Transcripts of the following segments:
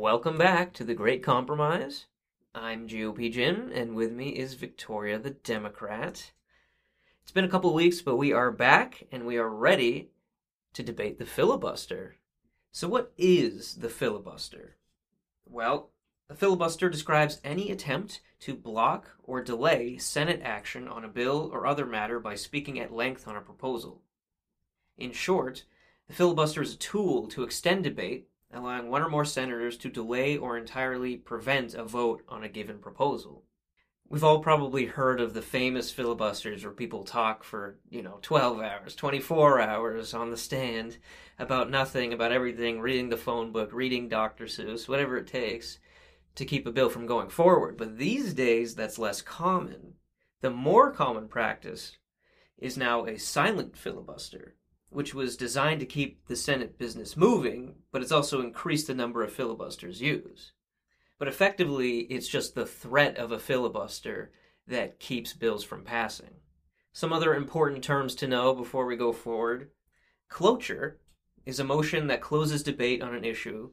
Welcome back to the Great Compromise. I'm GOP Jim, and with me is Victoria the Democrat. It's been a couple weeks, but we are back and we are ready to debate the filibuster. So, what is the filibuster? Well, a filibuster describes any attempt to block or delay Senate action on a bill or other matter by speaking at length on a proposal. In short, the filibuster is a tool to extend debate, allowing one or more senators to delay or entirely prevent a vote on a given proposal. We've all probably heard of the famous filibusters where people talk for, you know, 12 hours, 24 hours on the stand about nothing, about everything, reading the phone book, reading Dr. Seuss, whatever it takes to keep a bill from going forward. But these days, that's less common. The more common practice is now a silent filibuster, which was designed to keep the Senate business moving, but it's also increased the number of filibusters used. But effectively, it's just the threat of a filibuster that keeps bills from passing. Some other important terms to know before we go forward cloture is a motion that closes debate on an issue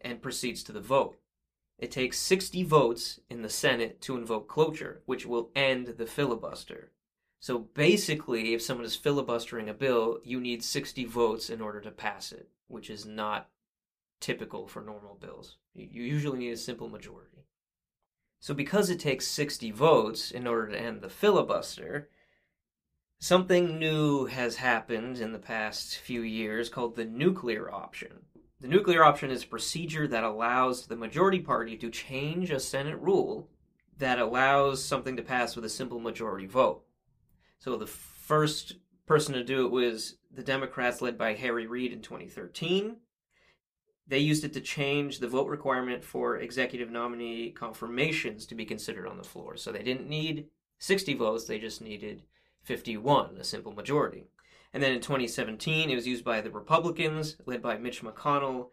and proceeds to the vote. It takes 60 votes in the Senate to invoke cloture, which will end the filibuster. So basically, if someone is filibustering a bill, you need 60 votes in order to pass it, which is not typical for normal bills. You usually need a simple majority. So, because it takes 60 votes in order to end the filibuster, something new has happened in the past few years called the nuclear option. The nuclear option is a procedure that allows the majority party to change a Senate rule that allows something to pass with a simple majority vote. So the first person to do it was the Democrats led by Harry Reid in 2013. They used it to change the vote requirement for executive nominee confirmations to be considered on the floor. So they didn't need 60 votes, they just needed 51, a simple majority. And then in 2017, it was used by the Republicans, led by Mitch McConnell,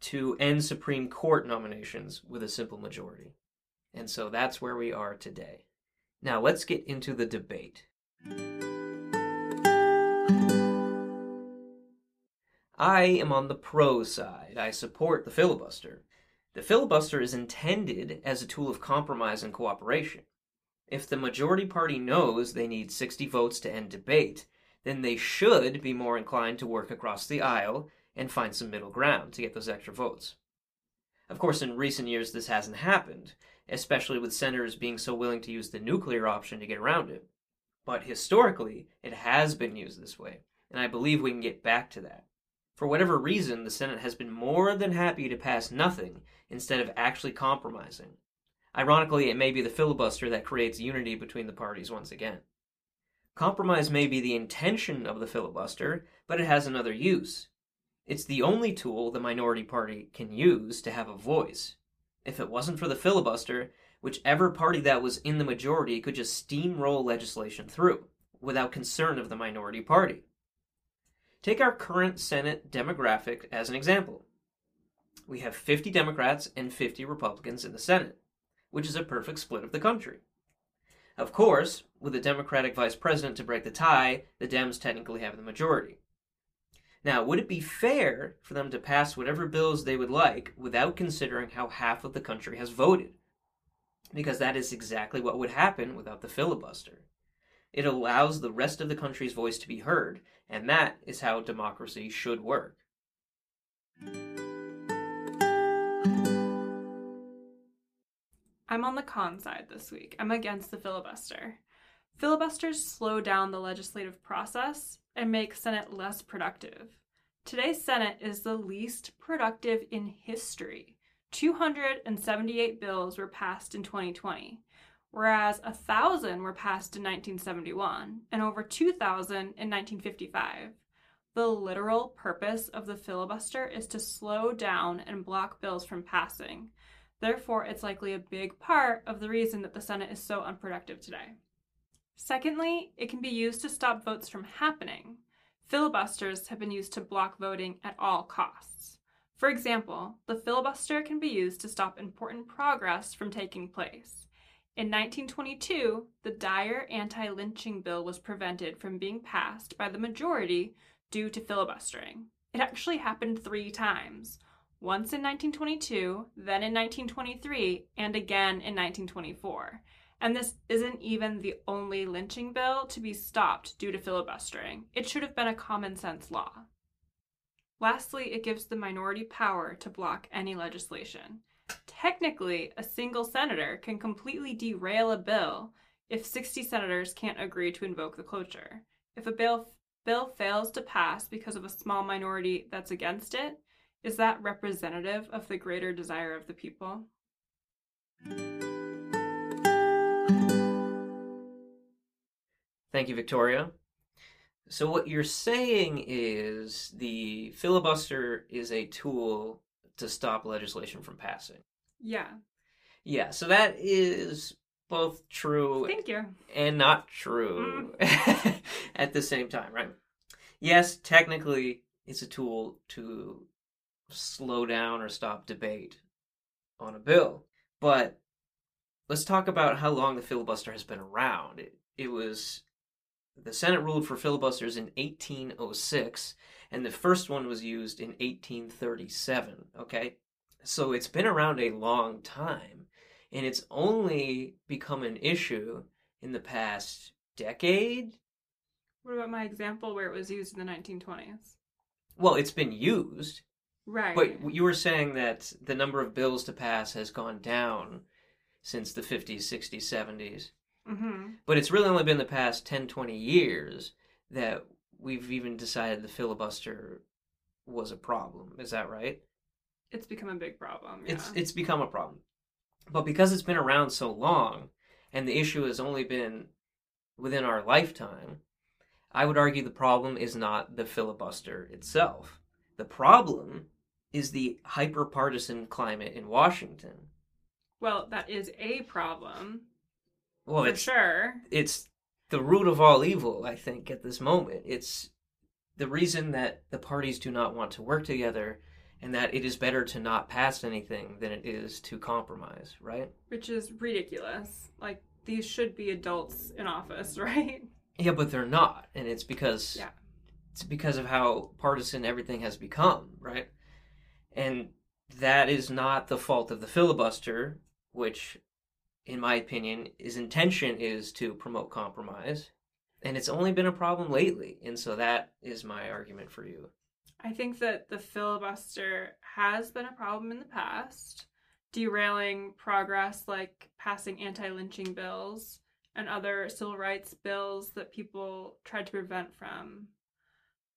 to end Supreme Court nominations with a simple majority. And so that's where we are today. Now let's get into the debate. I am on the pro side. I support the filibuster. The filibuster is intended as a tool of compromise and cooperation. If the majority party knows they need 60 votes to end debate, then they should be more inclined to work across the aisle and find some middle ground to get those extra votes. Of course, in recent years, this hasn't happened, especially with senators being so willing to use the nuclear option to get around it. But historically, it has been used this way, and I believe we can get back to that. For whatever reason, the Senate has been more than happy to pass nothing instead of actually compromising. Ironically, it may be the filibuster that creates unity between the parties once again. Compromise may be the intention of the filibuster, but it has another use. It's the only tool the minority party can use to have a voice. If it wasn't for the filibuster, whichever party that was in the majority could just steamroll legislation through, without concern of the minority party. Take our current Senate demographic as an example. We have 50 Democrats and 50 Republicans in the Senate, which is a perfect split of the country. Of course, with a Democratic vice president to break the tie, the Dems technically have the majority. Now, would it be fair for them to pass whatever bills they would like without considering how half of the country has voted? Because that is exactly what would happen without the filibuster. It allows the rest of the country's voice to be heard, and that is how democracy should work. I'm on the con side this week. I'm against the filibuster. Filibusters slow down the legislative process and make Senate less productive. Today's Senate is the least productive in history. 278 bills were passed in 2020, whereas 1,000 were passed in 1971 and over 2,000 in 1955. The literal purpose of the filibuster is to slow down and block bills from passing. Therefore, it's likely a big part of the reason that the Senate is so unproductive today. Secondly, it can be used to stop votes from happening. Filibusters have been used to block voting at all costs. For example, the filibuster can be used to stop important progress from taking place. In 1922, the Dyer anti lynching bill was prevented from being passed by the majority due to filibustering. It actually happened three times once in 1922, then in 1923, and again in 1924. And this isn't even the only lynching bill to be stopped due to filibustering. It should have been a common sense law. Lastly, it gives the minority power to block any legislation. Technically, a single senator can completely derail a bill if 60 senators can't agree to invoke the cloture. If a bill, bill fails to pass because of a small minority that's against it, is that representative of the greater desire of the people? Thank you, Victoria. So, what you're saying is the filibuster is a tool to stop legislation from passing. Yeah. Yeah, so that is both true Thank you. and not true mm-hmm. at the same time, right? Yes, technically, it's a tool to slow down or stop debate on a bill. But let's talk about how long the filibuster has been around. It, it was the Senate ruled for filibusters in 1806, and the first one was used in 1837. Okay, so it's been around a long time, and it's only become an issue in the past decade. What about my example where it was used in the 1920s? Well, it's been used, Right. but you were saying that the number of bills to pass has gone down since the 50s, 60s, 70s. Mm-hmm. But it's really only been the past 10, 20 years that we've even decided the filibuster was a problem. Is that right? It's become a big problem. Yeah. It's it's become a problem. But because it's been around so long and the issue has only been within our lifetime, I would argue the problem is not the filibuster itself. The problem is the hyper partisan climate in Washington. well, that is a problem Well, for it's sure. it's the root of all evil, I think, at this moment. It's the reason that the parties do not want to work together and that it is better to not pass anything than it is to compromise, right? Which is ridiculous. Like these should be adults in office, right? Yeah, but they're not, and it's because Yeah. it's because of how partisan everything has become, right? And that is not the fault of the filibuster, which in my opinion his intention is to promote compromise. And it's only been a problem lately, and so that is my argument for you. I think that the filibuster has been a problem in the past, derailing progress like passing anti lynching bills and other civil rights bills that people tried to prevent from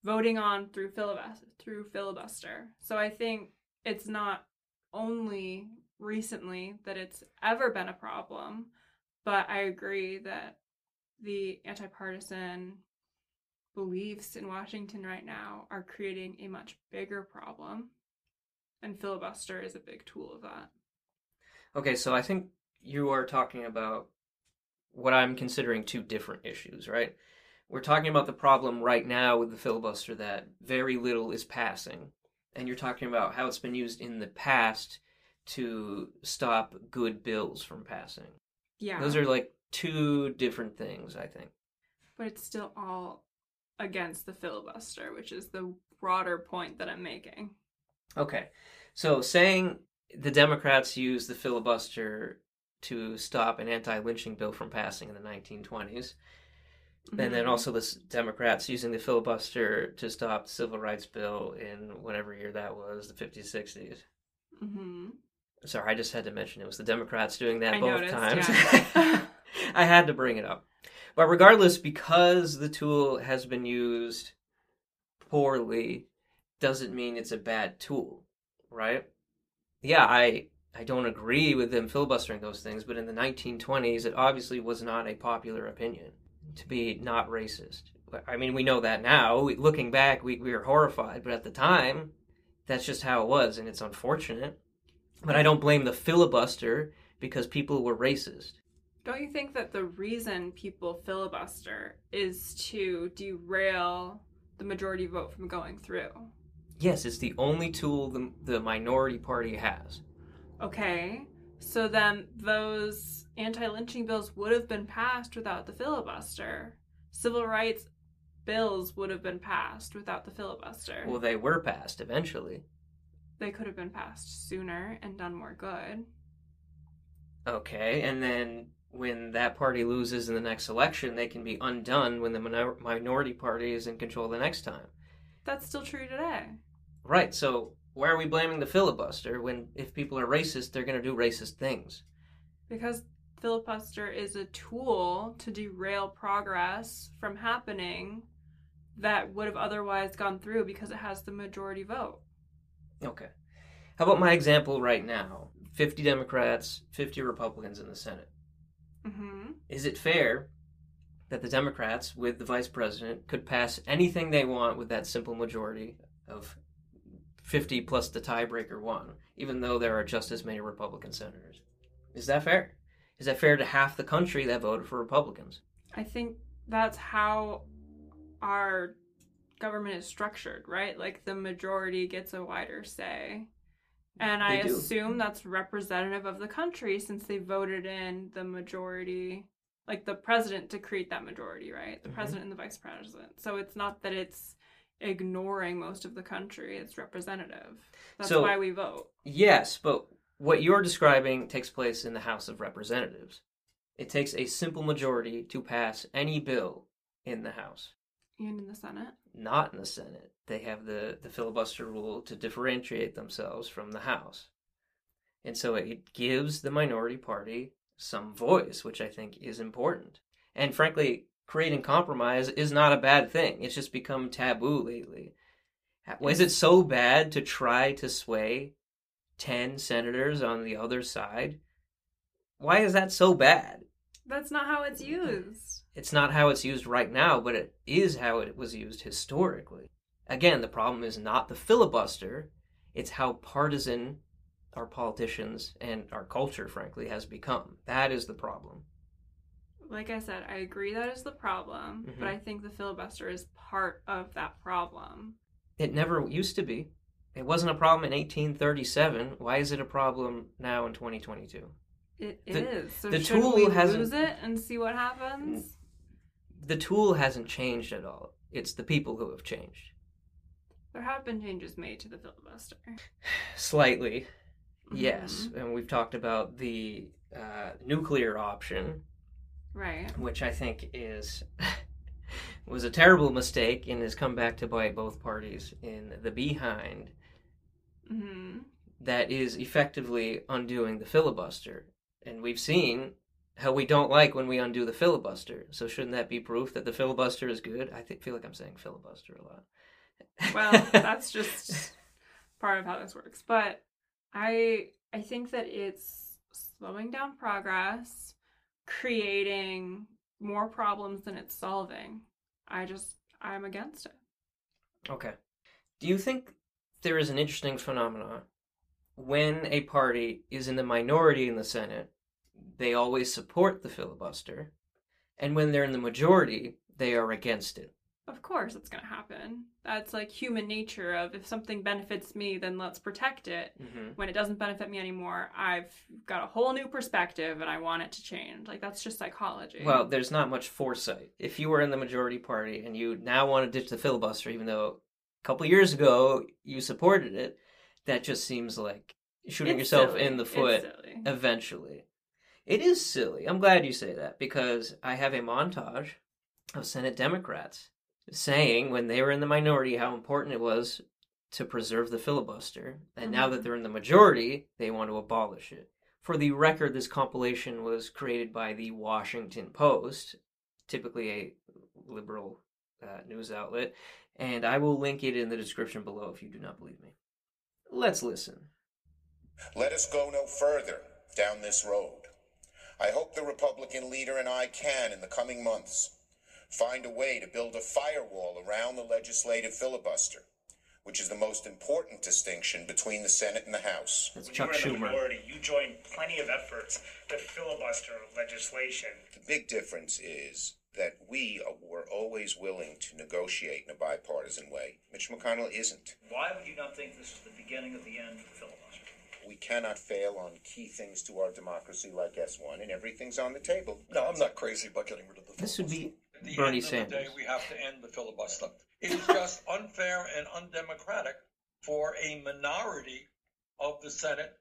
voting on through filibuster through filibuster. So I think it's not only recently that it's ever been a problem, but I agree that the anti-partisan beliefs in Washington right now are creating a much bigger problem. And filibuster is a big tool of that. Okay, so I think you are talking about what I'm considering two different issues, right? We're talking about the problem right now with the filibuster that very little is passing. And you're talking about how it's been used in the past to stop good bills from passing. Yeah. Those are like two different things, I think. but it's still all against the filibuster, which is the broader point that I'm making. Okay. So saying the Democrats used the filibuster to stop an anti lynching bill from passing in the 1920s, and then Mhm. also the Democrats using the filibuster to stop the civil rights bill in whatever year that was, the 50s, 60s. Mhm. Sorry, I just had to mention it was the Democrats doing that I both noticed, times. yeah. I had to bring it up. But regardless, because the tool has been used poorly, doesn't mean it's a bad tool, right? Yeah, I I don't agree with them filibustering those things, but in the 1920s, it obviously was not a popular opinion to be not racist. I mean, we know that now. We, looking back, we, we are horrified, but at the time, that's just how it was, and it's unfortunate. But I don't blame the filibuster because people were racist. Don't you think that the reason people filibuster is to derail the majority vote from going through? Yes, it's the only tool the, the minority party has. Okay, so then those anti lynching bills would have been passed without the filibuster. Civil rights bills would have been passed without the filibuster. Well, they were passed eventually. They could have been passed sooner and done more good. Okay, and then when that party loses in the next election, they can be undone when the minor- minority party is in control the next time. That's still true today. Right, so why are we blaming the filibuster when if people are racist, they're going to do racist things? Because filibuster is a tool to derail progress from happening that would have otherwise gone through because it has the majority vote. Okay. How about my example right now? 50 Democrats, 50 Republicans in the Senate. hmm Is it fair that the Democrats, with the vice president, could pass anything they want with that simple majority of 50 plus the tiebreaker one, even though there are just as many Republican senators? Is that fair? Is that fair to half the country that voted for Republicans? I think that's how our government is structured, right? Like the majority gets a wider say. And I assume that's representative of the country since they voted in the majority, like the president to create that majority, right? The Mhm. president and the vice president. So it's not that it's ignoring most of the country, it's representative. That's So- why we vote. Yes, but what you're describing takes place in the House of Representatives. It takes a simple majority to pass any bill in the House. And in the Senate. not in the Senate. They have the, the filibuster rule to differentiate themselves from the House. And so it gives the minority party some voice, which I think is important. And frankly, creating compromise is not a bad thing. It's just become taboo lately. Is it so bad to try to sway 10 senators on the other side? Why is that so bad? That's not how it's used. It's not how it's used right now, but it is how it was used historically. Again, the problem is not the filibuster, it's how partisan our politicians and our culture, frankly, has become. That is the problem. Like I said, I agree that is the problem, Mhm. but I think the filibuster is part of that problem. It never used to be. It wasn't a problem in 1837. Why is it a problem now in 2022? It The- is. So the tool we hasn't- lose it and see what happens? The tool hasn't changed at all. It's the people who have changed. There have been changes made to the filibuster. Slightly, yes. Mm-hmm. And we've talked about the uh, nuclear option, Right. which I think is was a terrible mistake and has come back to bite both parties in the behind. hmm That is effectively undoing the filibuster, and we've seen how we don't like when we undo the filibuster. So shouldn't that be proof that the filibuster is good? I think, feel like I'm saying filibuster a lot. Well, that's just part of how this works. But I I think that it's slowing down progress, creating more problems than it's solving. I just I'm against it. Okay. Do you think there is an interesting phenomenon when a party is in the minority in the Senate, they always support the filibuster, and when they're in the majority, they are against it? Of course it's going to happen. That's like human nature of if something benefits me, then let's protect it. Mm-hmm. When it doesn't benefit me anymore, I've got a whole new perspective and I want it to change. Like that's just psychology. Well, there's not much foresight. If you were in the majority party and you now want to ditch the filibuster, even though a couple years ago you supported it, that just seems like shooting It's yourself silly. in the foot eventually. It is silly. I'm glad you say that because I have a montage of Senate Democrats saying when they were in the minority how important it was to preserve the filibuster. And now that Mhm. they're in the majority, they want to abolish it. For the record, this compilation was created by the Washington Post, typically a liberal uh, news outlet, and I will link it in the description below if you do not believe me. Let's listen. Let us go no further down this road. I hope the Republican leader and I can, in the coming months, find a way to build a firewall around the legislative filibuster, which is the most important distinction between the Senate and the House. That's When Chuck you were in the Schumer. minority, you joined plenty of efforts to filibuster legislation. The big difference is that we were always willing to negotiate in a bipartisan way. Mitch McConnell isn't. Why would you not think this is the beginning of the end for the filibuster? We cannot fail on key things to our democracy like S1, and everything's on the table. No, I'm not crazy about getting rid of the filibuster. This would be At the Bernie end of the day, Sanders. we have to end the filibuster. It is just unfair and undemocratic for a minority of the Senate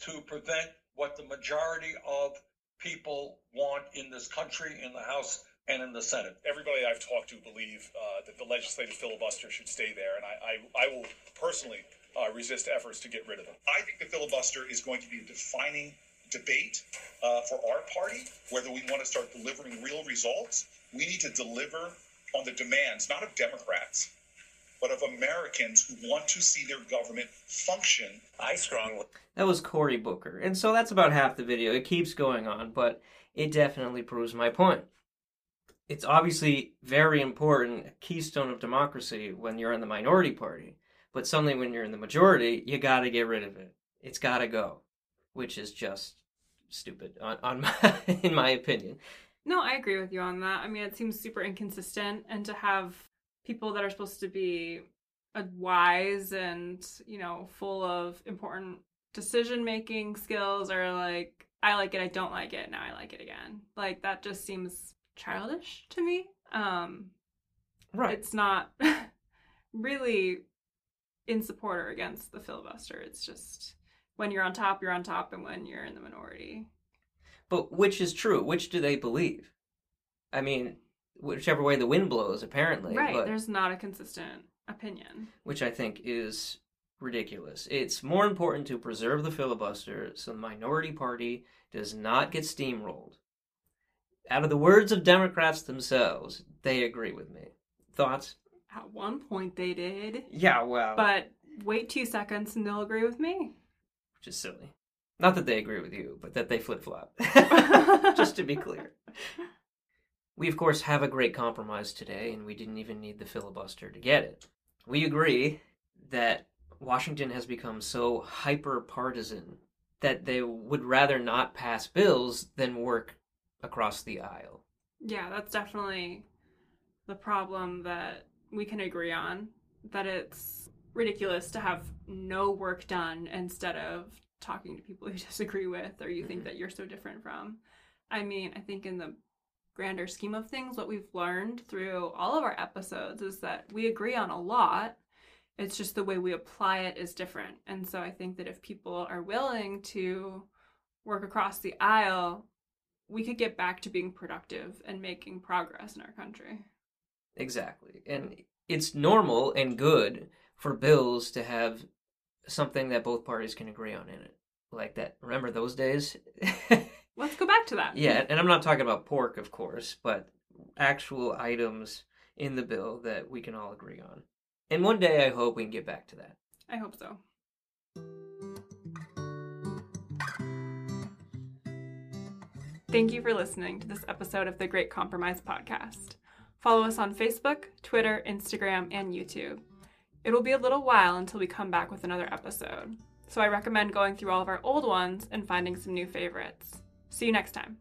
to prevent what the majority of people want in this country, in the House and in the Senate. Everybody I've talked to believe uh, that the legislative filibuster should stay there, and I, I, I will personally uh, resist efforts to get rid of them. I think the filibuster is going to be a defining debate uh, for our party, whether we want to start delivering real results. We need to deliver on the demands, not of Democrats, but of Americans who want to see their government function. I strongly. That was Cory Booker. And so that's about half the video. It keeps going on, but it definitely proves my point. It's obviously very important, a keystone of democracy when you're in the minority party. But suddenly when you're in the majority, you gotta get rid of it. It's gotta go. Which is just stupid on, on my, in my opinion. No, I agree with you on that. I mean, it seems super inconsistent, and to have people that are supposed to be uh, wise and you know full of important decision making skills are like I like it, I don't like it, now I like it again. Like that just seems childish to me. Um Right. it's not really in support or against the filibuster. It's just when you're on top, you're on top, and when you're in the minority. But which is true? Which do they believe? I mean, whichever way the wind blows, apparently. right. There's not a consistent opinion. which I think is ridiculous. It's more important to preserve the filibuster so the minority party does not get steamrolled. Out of the words of Democrats themselves, they agree with me. Thoughts? At one point they did. Yeah, well. But wait two seconds and they'll agree with me. which is silly. Not that they agree with you, but that they flip flop. Just to be clear. We, of course, have a great compromise today, and we didn't even need the filibuster to get it. We agree that Washington has become so hyper partisan that they would rather not pass bills than work across the aisle. Yeah, that's definitely the problem that we can agree on. That it's ridiculous to have no work done instead of talking to people you disagree with or you think mm-hmm. that you're so different from. I mean, I think in the grander scheme of things, what we've learned through all of our episodes is that we agree on a lot. It's just the way we apply it is different. And so I think that if people are willing to work across the aisle, we could get back to being productive and making progress in our country. Exactly. And it's normal and good for bills to have something that both parties can agree on in it. Like that. Remember those days? Let's go back to that. yeah, and I'm not talking about pork, of course, but actual items in the bill that we can all agree on. And one day I hope we can get back to that. I hope so. Thank you for listening to this episode of the Great Compromise podcast. Follow us on Facebook, Twitter, Instagram, and YouTube. It will be a little while until we come back with another episode, so I recommend going through all of our old ones and finding some new favorites. See you next time.